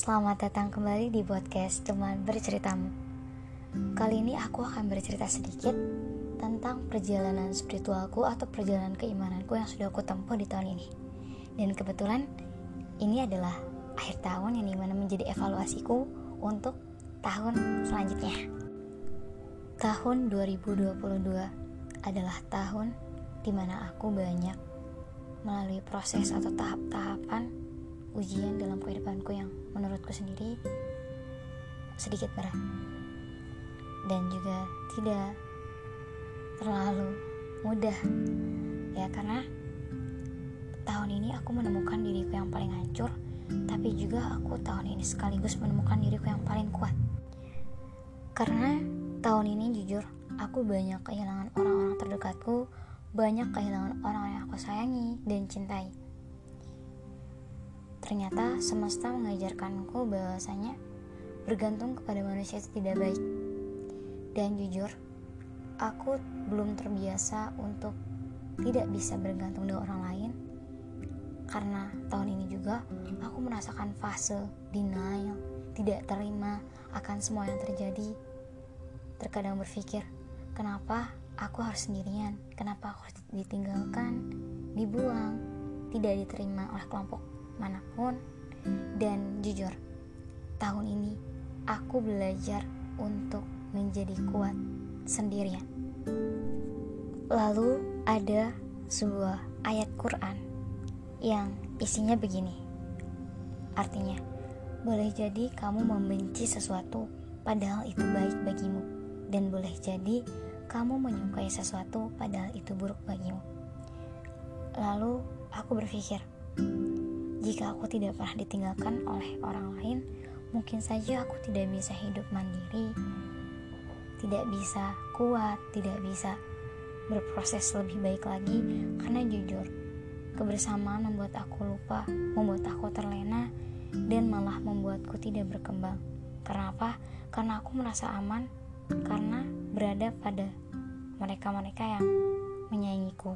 Selamat datang kembali di podcast Teman Berceritamu. Kali ini aku akan bercerita sedikit tentang perjalanan spiritualku atau perjalanan keimananku yang sudah aku tempuh di tahun ini. Dan kebetulan ini adalah akhir tahun yang di mana menjadi evaluasiku untuk tahun selanjutnya. Tahun 2022 adalah tahun di mana aku banyak melalui proses atau tahap-tahapan ujian dalam kehidupanku yang menurutku sendiri sedikit berat. Dan juga tidak terlalu mudah. Ya karena tahun ini aku menemukan diriku yang paling hancur tapi juga aku tahun ini sekaligus menemukan diriku yang paling kuat. Karena tahun ini jujur aku banyak kehilangan orang-orang terdekatku banyak kehilangan orang yang aku sayangi dan cintai Ternyata semesta mengajarkanku bahwasanya bergantung kepada manusia itu tidak baik. Dan jujur, aku belum terbiasa untuk tidak bisa bergantung dengan orang lain. Karena tahun ini juga aku merasakan fase denial, tidak terima akan semua yang terjadi. Terkadang berpikir, kenapa aku harus sendirian? Kenapa aku harus ditinggalkan, dibuang, tidak diterima oleh kelompok mana pun. Dan jujur tahun ini aku belajar untuk menjadi kuat sendirian. Lalu ada sebuah ayat Quran yang isinya begini. Artinya boleh jadi kamu membenci sesuatu padahal itu baik bagimu. Dan boleh jadi kamu menyukai sesuatu padahal itu buruk bagimu. Lalu aku berpikir jika aku tidak pernah ditinggalkan oleh orang lain, mungkin saja aku tidak bisa hidup mandiri, tidak bisa kuat, tidak bisa berproses lebih baik lagi karena jujur kebersamaan membuat aku lupa, membuat aku terlena dan malah membuatku tidak berkembang. Karena apa? Karena aku merasa aman karena berada pada mereka-mereka yang menyayangiku.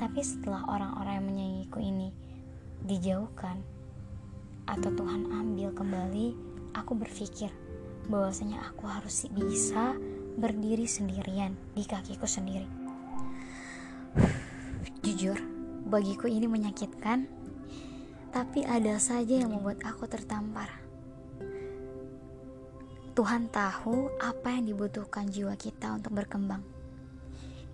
Tapi setelah orang-orang yang menyayangiku ini dijauhkan atau Tuhan ambil kembali, aku berpikir bahwasanya aku harus bisa berdiri sendirian di kakiku sendiri. Jujur, bagiku ini menyakitkan, tapi ada saja yang membuat aku tertampar. Tuhan tahu apa yang dibutuhkan jiwa kita untuk berkembang.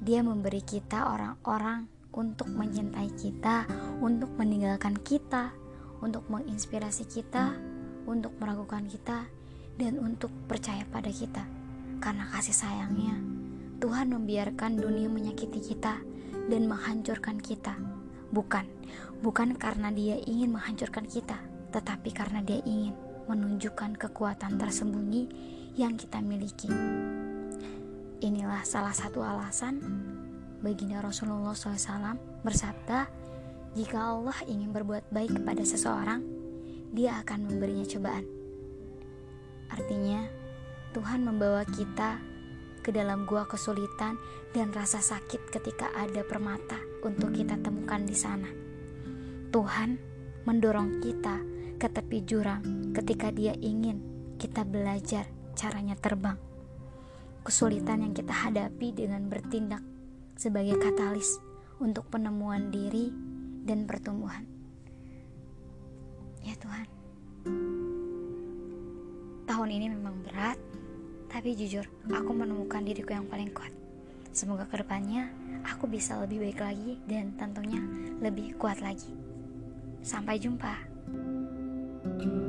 Dia memberi kita orang-orang untuk mencintai kita, untuk meninggalkan kita, untuk menginspirasi kita, untuk meragukan kita, dan untuk percaya pada kita. Karena kasih sayangnya, Tuhan membiarkan dunia menyakiti kita dan menghancurkan kita. Bukan, bukan karena Dia ingin menghancurkan kita, tetapi karena Dia ingin menunjukkan kekuatan tersembunyi yang kita miliki. Inilah salah satu alasan Baginda Rasulullah SAW bersabda, "Jika Allah ingin berbuat baik kepada seseorang, Dia akan memberinya cobaan." Artinya, Tuhan membawa kita ke dalam gua kesulitan dan rasa sakit ketika ada permata untuk kita temukan di sana. Tuhan mendorong kita ke tepi jurang ketika Dia ingin kita belajar caranya terbang. Kesulitan yang kita hadapi dengan bertindak sebagai katalis untuk penemuan diri dan pertumbuhan. Ya Tuhan, tahun ini memang berat, tapi jujur aku menemukan diriku yang paling kuat. Semoga ke depannya aku bisa lebih baik lagi dan tentunya lebih kuat lagi. Sampai jumpa. thank you